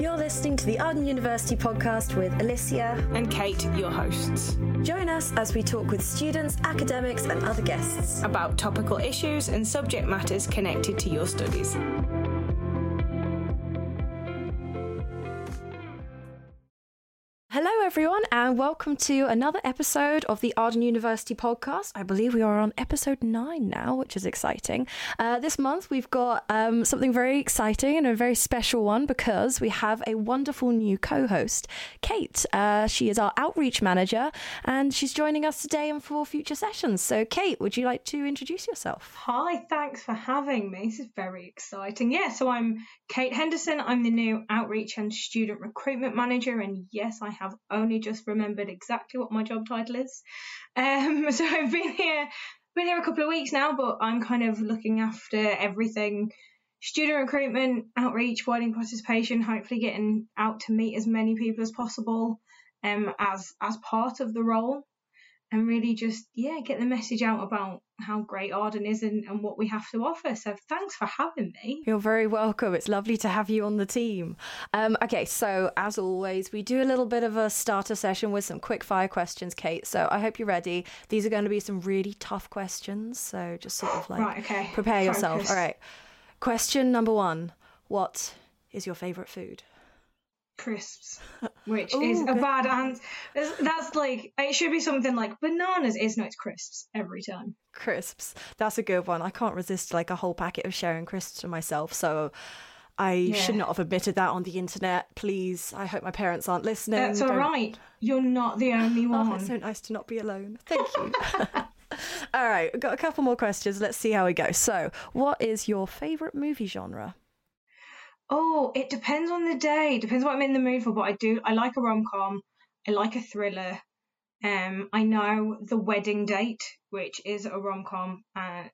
You're listening to the Arden University podcast with Alicia and Kate, your hosts. Join us as we talk with students, academics, and other guests about topical issues and subject matters connected to your studies. And welcome to another episode of the Arden University podcast. I believe we are on episode nine now, which is exciting. Uh, this month, we've got um, something very exciting and a very special one because we have a wonderful new co host, Kate. Uh, she is our outreach manager, and she's joining us today and for future sessions. So, Kate, would you like to introduce yourself? Hi, thanks for having me. This is very exciting. Yeah, so I'm Kate Henderson. I'm the new outreach and student recruitment manager, and yes, I have only just remembered exactly what my job title is. Um, so I've been here, been here a couple of weeks now, but I'm kind of looking after everything student recruitment, outreach, widening participation, hopefully getting out to meet as many people as possible um, as as part of the role and really just yeah get the message out about how great Arden is and, and what we have to offer. So thanks for having me. You're very welcome. It's lovely to have you on the team. Um, okay, so as always, we do a little bit of a starter session with some quick fire questions, Kate. So I hope you're ready. These are going to be some really tough questions. So just sort of like right, okay. prepare yourself. All right. Question number one What is your favourite food? Crisps, which Ooh, is a bad answer. That's like it should be something like bananas. Is no, it's crisps every time. Crisps. That's a good one. I can't resist like a whole packet of sharing crisps to myself. So. I yeah. should not have admitted that on the internet. Please, I hope my parents aren't listening. That's all Don't... right. You're not the only one. Oh, it's so nice to not be alone. Thank you. all right, we've got a couple more questions. Let's see how we go. So, what is your favourite movie genre? Oh, it depends on the day. Depends what I'm in the mood for. But I do. I like a rom com. I like a thriller. Um, I know the wedding date, which is a rom com uh,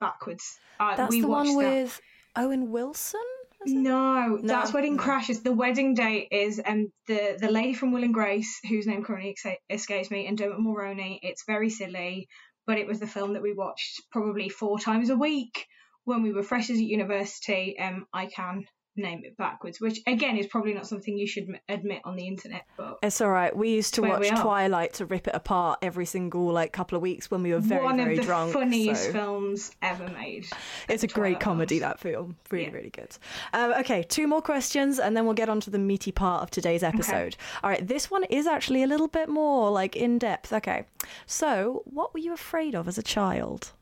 backwards. Uh, that's the one with Owen Wilson. No, no, that's Wedding no. Crashers. The wedding date is um the the lady from Will and Grace, whose name currently escapes me, and Dermot Mulroney. It's very silly, but it was the film that we watched probably four times a week when we were freshers at university. Um, I can name it backwards, which again is probably not something you should admit on the internet. But it's all right. We used to watch Twilight to rip it apart every single like couple of weeks when we were very One very of the drunk. Funniest so. films ever made. It's a great comedy films. that film. Really, yeah. really good. Um, okay, two more questions, and then we'll get on to the meaty part of today's episode. Okay. All right, this one is actually a little bit more like in depth. Okay, so what were you afraid of as a child?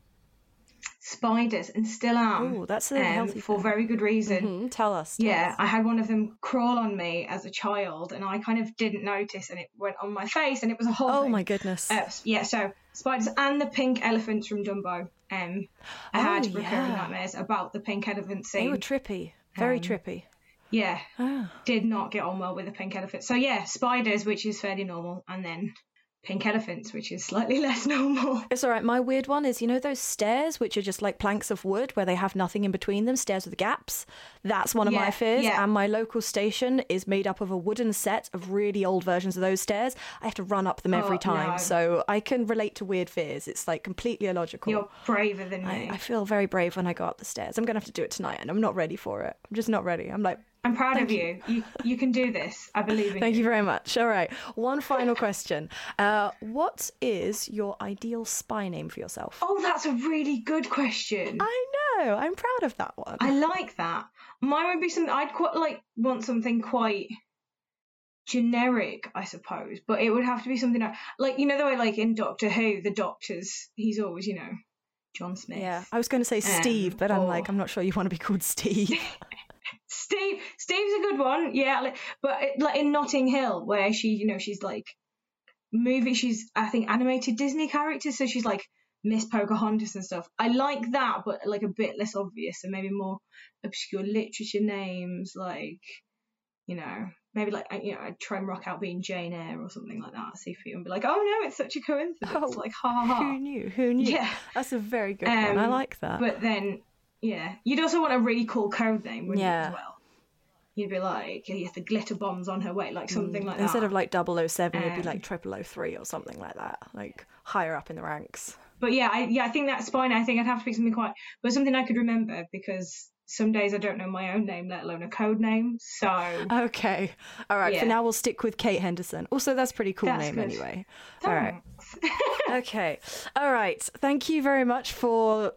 Spiders and still am. Oh, that's a um, for thing. very good reason. Mm-hmm. Tell us. Tell yeah, us. I had one of them crawl on me as a child, and I kind of didn't notice, and it went on my face, and it was a whole. Oh thing. my goodness. Uh, yeah, so spiders and the pink elephants from Dumbo. Um, I oh, had recurring yeah. nightmares about the pink elephant scene. They were trippy, very um, trippy. Yeah, oh. did not get on well with the pink elephant. So yeah, spiders, which is fairly normal, and then pink elephants, which is slightly less normal. It's all right. My weird one is, you know, those stairs, which are just like planks of wood where they have nothing in between them, stairs with gaps. That's one of yeah, my fears. Yeah. And my local station is made up of a wooden set of really old versions of those stairs. I have to run up them every oh, time. No. So I can relate to weird fears. It's like completely illogical. You're braver than me. I, I feel very brave when I go up the stairs. I'm going to have to do it tonight and I'm not ready for it. I'm just not ready. I'm like, I'm proud Thank of you. you. you. You can do this. I believe in Thank you. you very much. All right. One final question. Uh, what is your ideal spy name for yourself? Oh, that's a really good question. I know. I'm proud of that one. I like that. Mine would be something I'd quite like want something quite generic, I suppose, but it would have to be something like, like you know the way like in Doctor Who, the doctors, he's always you know John Smith. Yeah, I was going to say Steve, um, but I'm like I'm not sure you want to be called Steve. Steve, Steve's a good one, yeah. But it, like in Notting Hill, where she, you know, she's like movie, she's I think animated Disney characters, so she's like Miss Pocahontas and stuff. I like that, but like a bit less obvious, and maybe more obscure literature names, like you know, maybe like you know, I'd try and rock out being Jane Eyre or something like that. See if you and be like, oh no, it's such a coincidence. Oh, like ha ha. Who knew? Who knew? Yeah, that's a very good um, one. I um, like that. But then yeah, you'd also want a really cool code name, wouldn't yeah. you, as well? You'd be like, yes, the glitter bomb's on her way, like something mm. like Instead that. Instead of like 007, um, it'd be like 0003 or something like that, like higher up in the ranks. But yeah, I, yeah, I think that's fine. I think I'd have to pick something quite, but something I could remember because some days I don't know my own name, let alone a code name. So Okay. All right. For now, we'll stick with Kate Henderson. Also, that's a pretty cool That's name good. anyway. All right. Okay. All right. Thank you very much for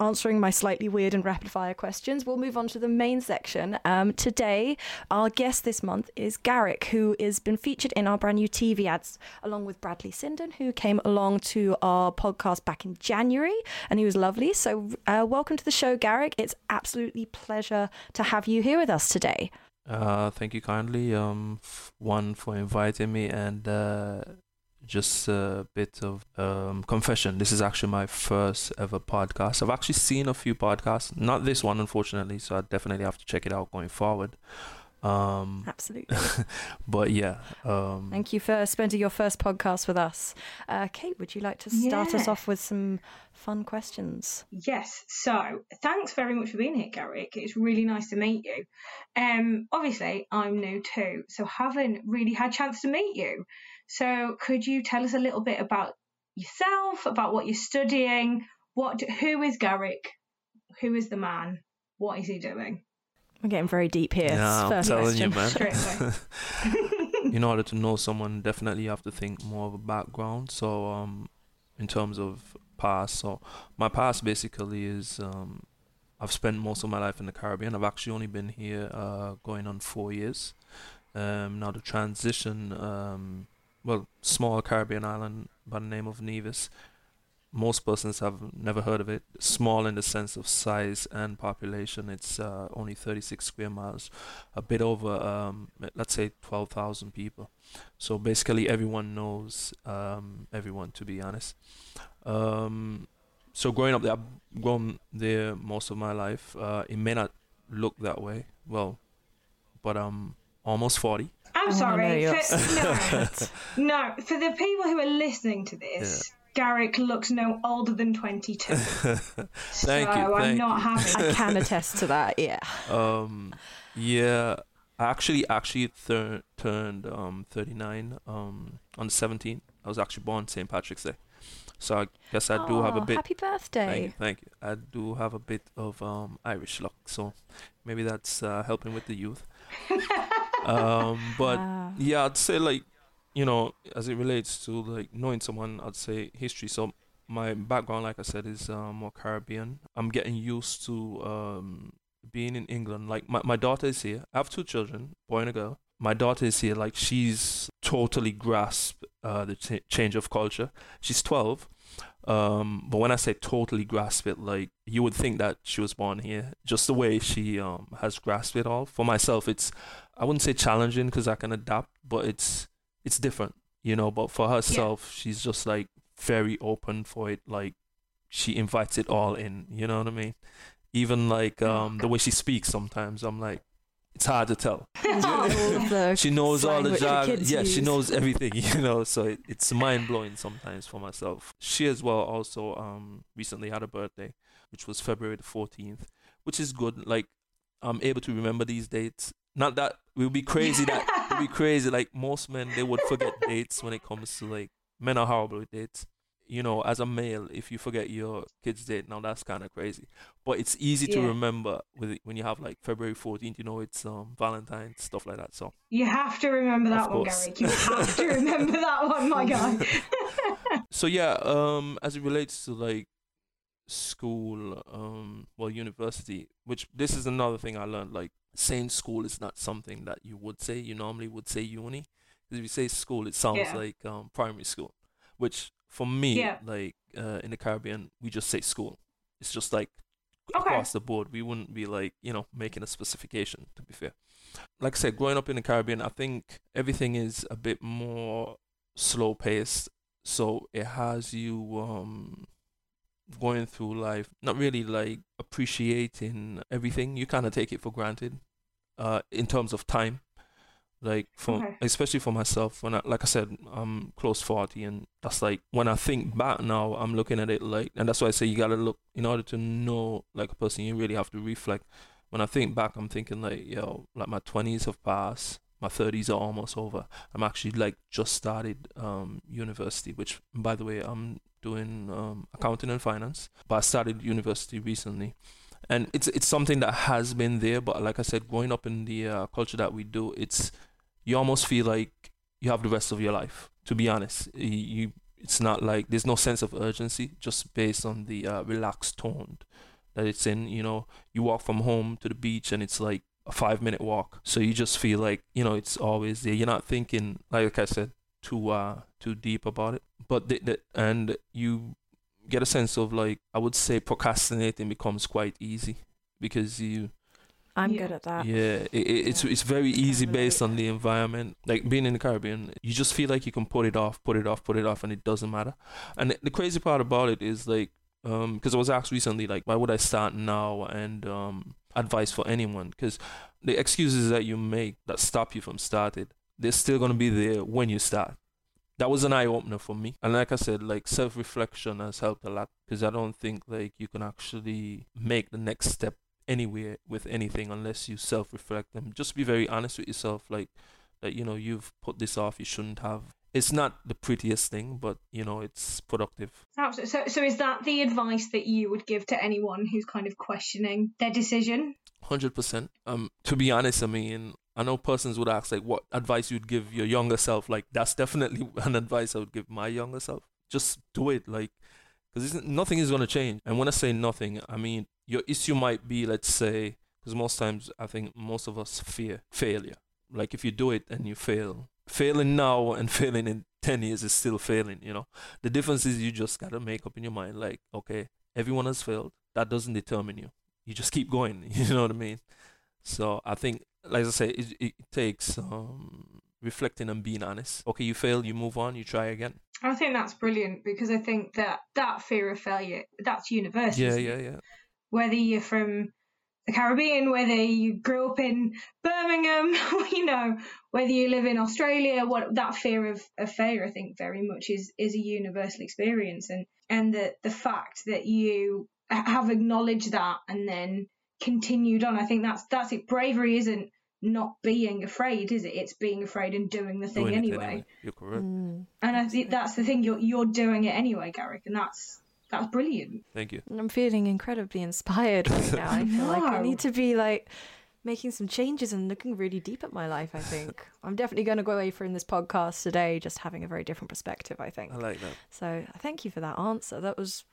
answering my slightly weird and rapid fire questions. We'll move on to the main section. Um, today, our guest this month is Garrick, who has been featured in our brand new TV ads, along with Bradley Sinden, who came along to our podcast back in January, and he was lovely. So, uh, welcome to the show, Garrick. It's absolutely pleasure to have you here with us today. Uh, thank you kindly. Um, f- one for inviting me, and uh, just a bit of um confession. This is actually my first ever podcast. I've actually seen a few podcasts, not this one, unfortunately. So I definitely have to check it out going forward. Um, Absolutely. but yeah. Um, Thank you for spending your first podcast with us. Uh, Kate, would you like to start us off with some fun questions? Yes. So thanks very much for being here, Garrick. It's really nice to meet you. Um, obviously I'm new too, so haven't really had chance to meet you. So could you tell us a little bit about yourself, about what you're studying, what who is Garrick, who is the man, what is he doing? We're getting very deep here. yeah, I'm telling you, man. In order to know someone, definitely you have to think more of a background. So, um, in terms of past, so my past basically is um, I've spent most of my life in the Caribbean. I've actually only been here uh, going on four years. Um, now the transition, um, well, small Caribbean island by the name of Nevis. Most persons have never heard of it. Small in the sense of size and population. It's uh, only 36 square miles a bit over um, let's say 12,000 people. So basically everyone knows um, everyone to be honest. Um, so growing up there, I've grown there most of my life. Uh, it may not look that way, well, but I'm almost 40. I'm I wanna know sorry. For, no, no. For the people who are listening to this, Garrick looks no older than 22. thank so you. I'm Thank not you. I can attest to that. Yeah. um yeah i actually actually thir- turned um 39 um on the 17th i was actually born st patrick's day so i guess i do have a Oh, bit Happy birthday. thank you, thank you i do have a bit of um irish luck so maybe that's uh, helping with the youth um but Wow. yeah i'd say like you know as it relates to like knowing someone i'd say history. So my background like i said is uh, more caribbean. I'm getting used to um being in england. Like my, my daughter is here. I have two children boy and a girl. My daughter is here. Like she's totally grasped uh, the ch- change of culture. She's 12 um but when i say totally grasp it like you would think that she was born here. Just the way she um has grasped it all. For myself it's i wouldn't say challenging because i can adapt but it's it's different you know but for herself she's just like very open for it like she invites it all in you know what i mean even like um the way she speaks sometimes i'm like it's hard to tell All of the she knows all the jargon. Yeah, she knows everything, you know. So it, it's mind blowing sometimes for myself. She as well also um recently had a birthday, which was February the fourteenth, which is good. Like I'm able to remember these dates. Not that it would be crazy that it would be crazy. Like most men, they would forget dates when it comes to like men are horrible with dates. You know, as a male, if you forget your kid's date, now that's kind of crazy. But it's easy to remember with it, when you have like February 14th. You know, it's um Valentine's stuff like that. So You have to remember that one. Garrick. You have to remember that one, my guy. so yeah um as it relates to like school um well university which this is another thing i learned like saying school is not something that you would say you normally would say uni because if you say school it sounds Yeah. like um primary school which for me Yeah. like uh, in the caribbean we just say school it's just like Okay. across the board we wouldn't be like you know making a specification to be fair like i said growing up in the caribbean i think everything is a bit more slow paced so it has you um going through life not really like appreciating everything you kind of take it for granted uh in terms of time like for Okay. especially for myself when I, like i said i'm close 40 and that's like when i think back now i'm looking at it like and that's why i say you gotta look in order to know like a person you really have to reflect when i think back i'm thinking like yo like my 20s have passed my 30s are almost over i'm actually like just started um university which by the way i'm doing um accounting and finance but i started university recently and it's it's something that has been there. But like I said, growing up in the uh, culture that we do, it's you almost feel like you have the rest of your life. To be honest, you it's not like there's no sense of urgency just based on the uh, relaxed tone that it's in. You know, you walk from home to the beach and it's like a five minute walk, so you just feel like you know it's always there. You're not thinking like I said too uh too deep about it, but the, the, and you get a sense of like I would say procrastinating becomes quite easy because you I'm Yeah. good at that. yeah, it, it- it's it's very easy based on the environment. Like being in the Caribbean, you just feel like you can put it off, put it off, put it off, and it doesn't matter. And the, the crazy part about it is like, um, because I was asked recently, like, why would I start now? And um, advice for anyone, because the excuses that you make that stop you from starting, they're still gonna be there when you start. That was an eye opener for me. And like I said, like self reflection has helped a lot because I don't think like you can actually make the next step anywhere with anything unless you self reflect and just be very honest with yourself like that you know you've put this off you shouldn't have it's not the prettiest thing but you know it's productive. Absolutely. So, so is that the advice that you would give to anyone who's kind of questioning their decision? 100% um to be honest i mean i know persons would ask like what advice you'd give your younger self. Like that's definitely an advice i would give my younger self. Just do it like because nothing is going to change. And when i say nothing i mean your issue might be let's say because most times i think most of us fear failure. Like if you do it and you fail failing now and failing in 10 years is still failing you know? The difference is you just got to make up in your mind like okay everyone has failed. That doesn't determine you. You just keep going you know what i mean? So i think like i say it, it takes um reflecting and being honest. Okay you fail you move on you try again. I think that's brilliant because I think that that fear of failure that's universal. yeah yeah yeah. Whether you're from the Caribbean, whether you grew up in Birmingham, you know, whether you live in Australia, what that fear of, of failure, I think, very much is is a universal experience, and and the the fact that you have acknowledged that and then continued on, I think that's that's it. Bravery isn't not being afraid, is it? It's being afraid and doing the thing Doing it anyway. you're correct Mm. And I think that's the thing. You're you're doing it anyway, Garrick, and that's that's brilliant. thank you I'm feeling incredibly inspired right now. I feel like I need to be like making some changes and looking really deep at my life. I think I'm definitely going to go away from this podcast today, just having a very different perspective. I think. i like that So thank you for that answer. That was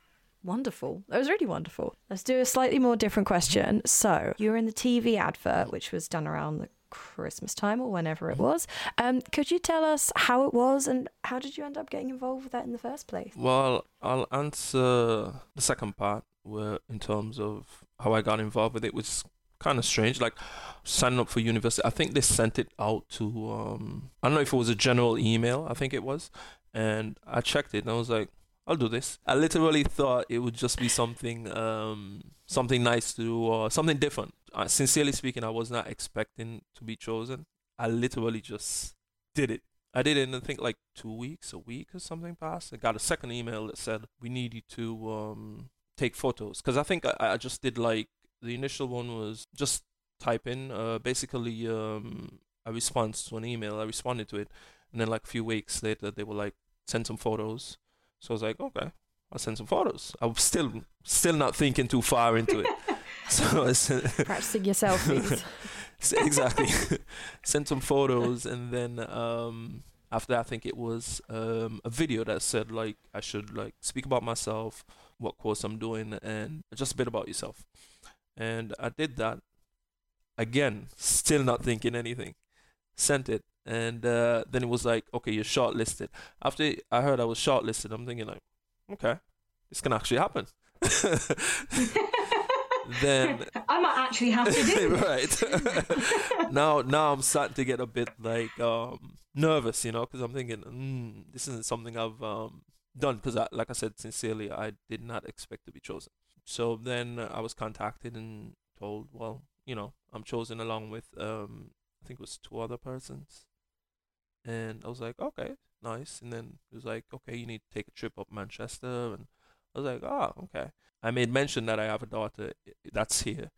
wonderful. That was really wonderful. Let's do a slightly more different question. So you were in the TV advert, which was done around the Christmas time or whenever it was. Um, could you tell us how it was and how did you end up getting involved with that in the first place? Well, I'll answer the second part, where in terms of how I got involved with it, which kind of strange. Like signing up for university, I think they sent it out to um, I don't know if it was a general email. I think it was, and I checked it and I was like, I'll do this. I literally thought it would just be something um, something nice to do or something different. Sincerely speaking, I was not expecting to be chosen. I literally just did it. I did it in I think like two weeks, a week or something passed. I got a second email that said we need you to um, take photos because I think I, I just did like the initial one was just type in uh, basically um, a response to an email. I responded to it, and then like a few weeks later they were like send some photos. So I was like, okay, I'll send some photos. I was still still not thinking too far into it. so I sent, Practicing your selfies. Exactly sent some photos and then um after that, i think it was um a video that said like i should like speak about myself what course i'm doing and just a bit about yourself and i did that. Again still not thinking anything. Sent it. And uh then it was like okay you're shortlisted. After i heard i was shortlisted i'm thinking like okay this can actually happen. Then I might actually have to do right. Now now i'm starting to get a bit like um nervous you know because i'm thinking mm, this isn't something i've um done because like i said sincerely i did not expect to be chosen so then i was contacted and told well you know i'm chosen along with um i think it was two other persons. And i was like okay nice. And then it was like okay you need to take a trip up manchester. And i was like oh okay. I made mention that i have a daughter eh, eh, that's here.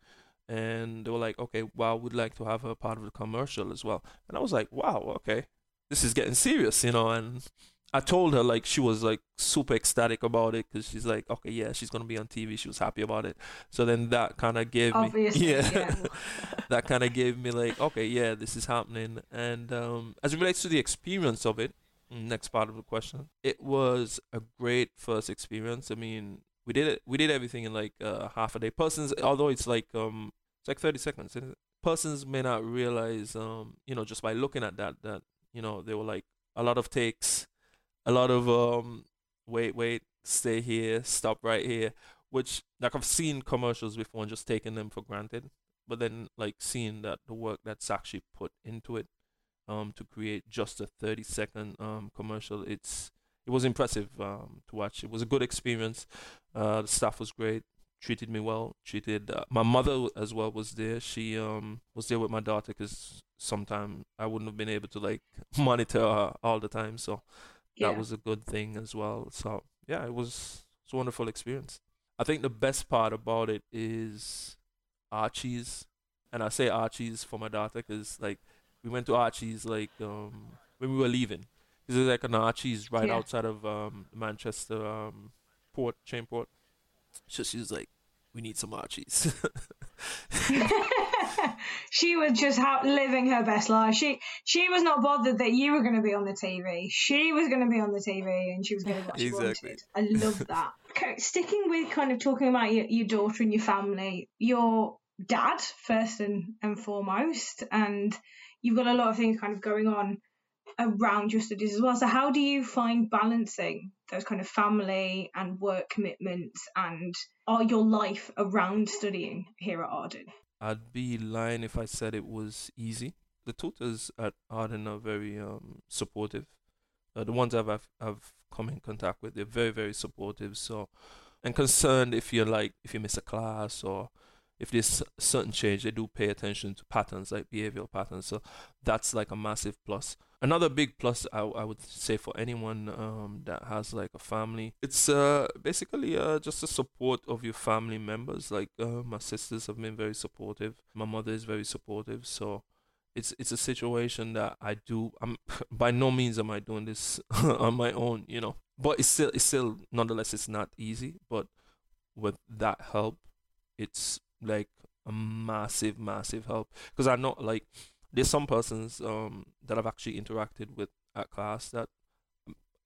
And they were like, okay, well, we'd like to have her part of the commercial as well. And I was like, wow, okay, this is getting serious, you know. And I told her like she was like super ecstatic about it because she's like, okay, yeah, she's gonna be on TV. She was happy about it. So then that kind of gave Obviously, me, yeah, yeah. that kind of gave me like, okay, yeah, this is happening. And um, as it relates to the experience of it, next part of the question, it was a great first experience. I mean, we did it, we did everything in like uh, half a day. Persons, although it's like um, it's like thirty seconds. Isn't it? Persons may not realize, um, you know, just by looking at that, that you know, they were like a lot of takes a lot of um wait wait stay here stop right here which like i've seen commercials before and just taking them for granted but then like seeing that the work that's actually put into it um to create just a 30 second um commercial it's it was impressive um to watch. It was a good experience. Uh the staff was great treated me well treated uh, my mother as well was there. She um was there with my daughter because sometime i wouldn't have been able to like monitor her all the time so Yeah. that was a good thing as well. So yeah, it was it's a wonderful experience. I think the best part about it is Archie's, and I say Archie's for my daughter because like we went to Archie's like um when we were leaving. This is like an Archie's right Yeah. outside of um Manchester um port chain port. So she's like, we need some Archie's. she was just ha- living her best life. She she was not bothered that you were going to be on the TV. She was going to be on the TV and she was going to watch Exactly. wanted. I love that. Sticking with kind of talking about your, your daughter and your family, your dad first and, and foremost, and you've got a lot of things kind of going on around your studies as well. So how do you find balancing those kind of family and work commitments and are your life around studying here at Arden? I'd be lying if I said it was easy. The tutors at Arden are very um, supportive. Uh, the ones I've, I've I've come in contact with, they're very very supportive. So, and concerned if you're like if you miss a class or if there's certain change, they do pay attention to patterns like behavioral patterns. So that's like a massive plus. Another big plus I, I would say for anyone um, that has like a family, it's uh basically uh just the support of your family members. Like uh, my sisters have been very supportive. My mother is very supportive. So it's it's a situation that I do. I'm by no means am I doing this on my own, you know. But it's still it's still nonetheless it's not easy. But with that help, it's like a massive massive help because I know like there's some persons um that I've actually interacted with at class that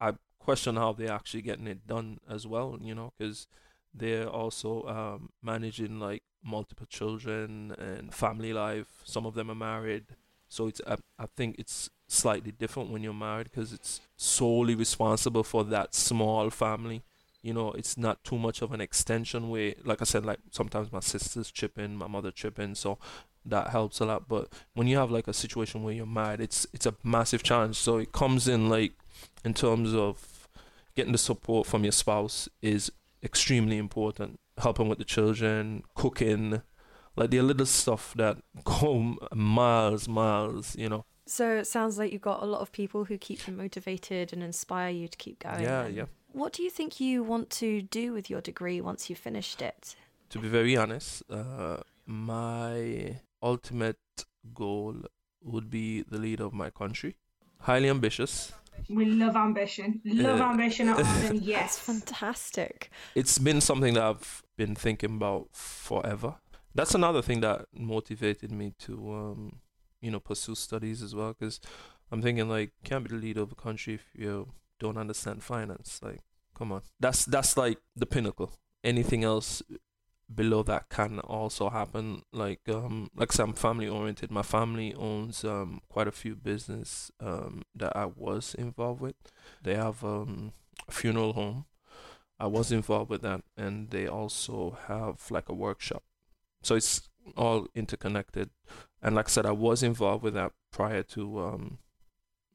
I question how they're actually getting it done as well, you know, because they're also um, managing like multiple children and family life. Some of them are married, so it's I, I think it's slightly different when you're married because it's solely responsible for that small family. You know, it's not too much of an extension where, like I said, like sometimes my sisters chip in, my mother chip in, so that helps a lot. But when you have like a situation where you're mad it's it's a massive challenge. So it comes in like in terms of getting the support from your spouse is extremely important. Helping with the children, cooking, like the little stuff that go miles, miles, you know. So it sounds like you've got a lot of people who keep you motivated and inspire you to keep going. Yeah, yeah. What do you think you want to do with your degree once you've finished it? To be very honest, uh, my ultimate goal would be the leader of my country. Highly ambitious. We love ambition. Love Yeah. ambition at Arden, That's yes. fantastic. it's been something that I've been thinking about forever. That's another thing that motivated me to, um, you know, pursue studies as well. Because I'm thinking like, can't be the leader of a country if you don't understand finance. Like, come on, that's that's like the pinnacle. Anything else below that can also happen. Like, um, like I'm family oriented. My family owns um quite a few business um that I was involved with. They have um a funeral home. I was involved with that, and they also have like a workshop. So it's all interconnected. And like I said, I was involved with that prior to um,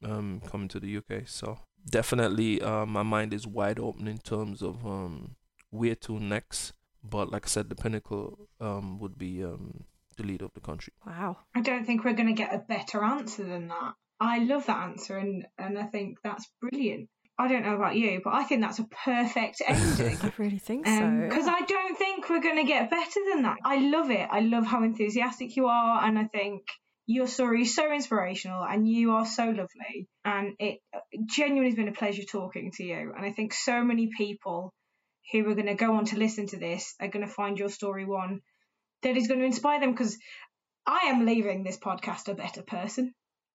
um, coming to the UK. So definitely, uh, my mind is wide open in terms of um, where to next. But like I said, the pinnacle um, would be um, the leader of the country. Wow. I don't think we're going to get a better answer than that. I love that answer, and, and I think that's brilliant. I don't know about you, but I think that's a perfect ending. I really think so. Because I don't think we're going to get better than that. I love it. I love how enthusiastic you are, and I think Your story is so inspirational and you are so lovely. And it genuinely has been a pleasure talking to you. And I think so many people who are going to go on to listen to this are going to find your story one that is going to inspire them because I am leaving this podcast a better person.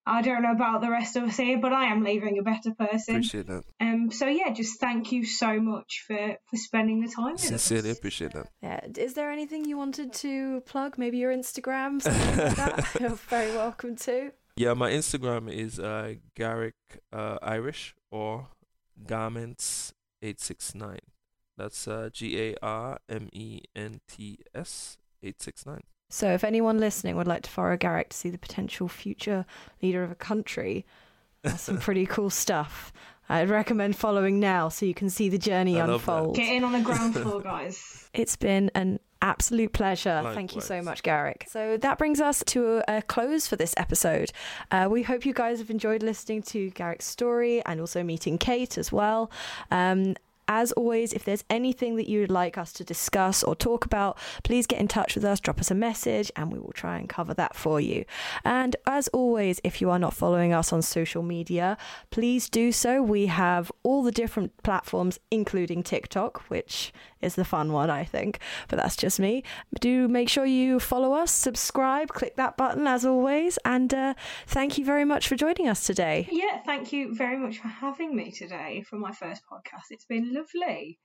I don't know about the rest of us here, but I am leaving a better person. Appreciate that. Um, so yeah, just thank you so much for for spending the time. With Sincerely us. appreciate that. Yeah. Is there anything you wanted to plug? Maybe your Instagram, like that. You're very welcome to. Yeah, my Instagram is uh, Garrick uh, Irish or Garments eight six nine. That's uh, G A R M E N T S eight six nine. So, if anyone listening would like to follow Garrick to see the potential future leader of a country, that's some pretty cool stuff. I'd recommend following now so you can see the journey I that. unfold. Get in on the ground floor, guys. It's been an absolute pleasure. Thank you so much, Garrick. So that brings us to a close for this episode. Uh, we hope you guys have enjoyed listening to Garrick's story and also meeting Kate as well. Um, as always, if there's anything that you would like us to discuss or talk about, please get in touch with us, drop us a message, and we will try and cover that for you. And as always, if you are not following us on social media, please do so. We have all the different platforms, including TikTok, which is the fun one, I think, but that's just me. Do make sure you follow us, subscribe, click that button as always, and uh, thank you very much for joining us today. Yeah, thank you very much for having me today for my first podcast. It's been lovely.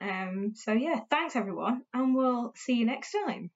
Um, so yeah, thanks everyone, and we'll see you next time.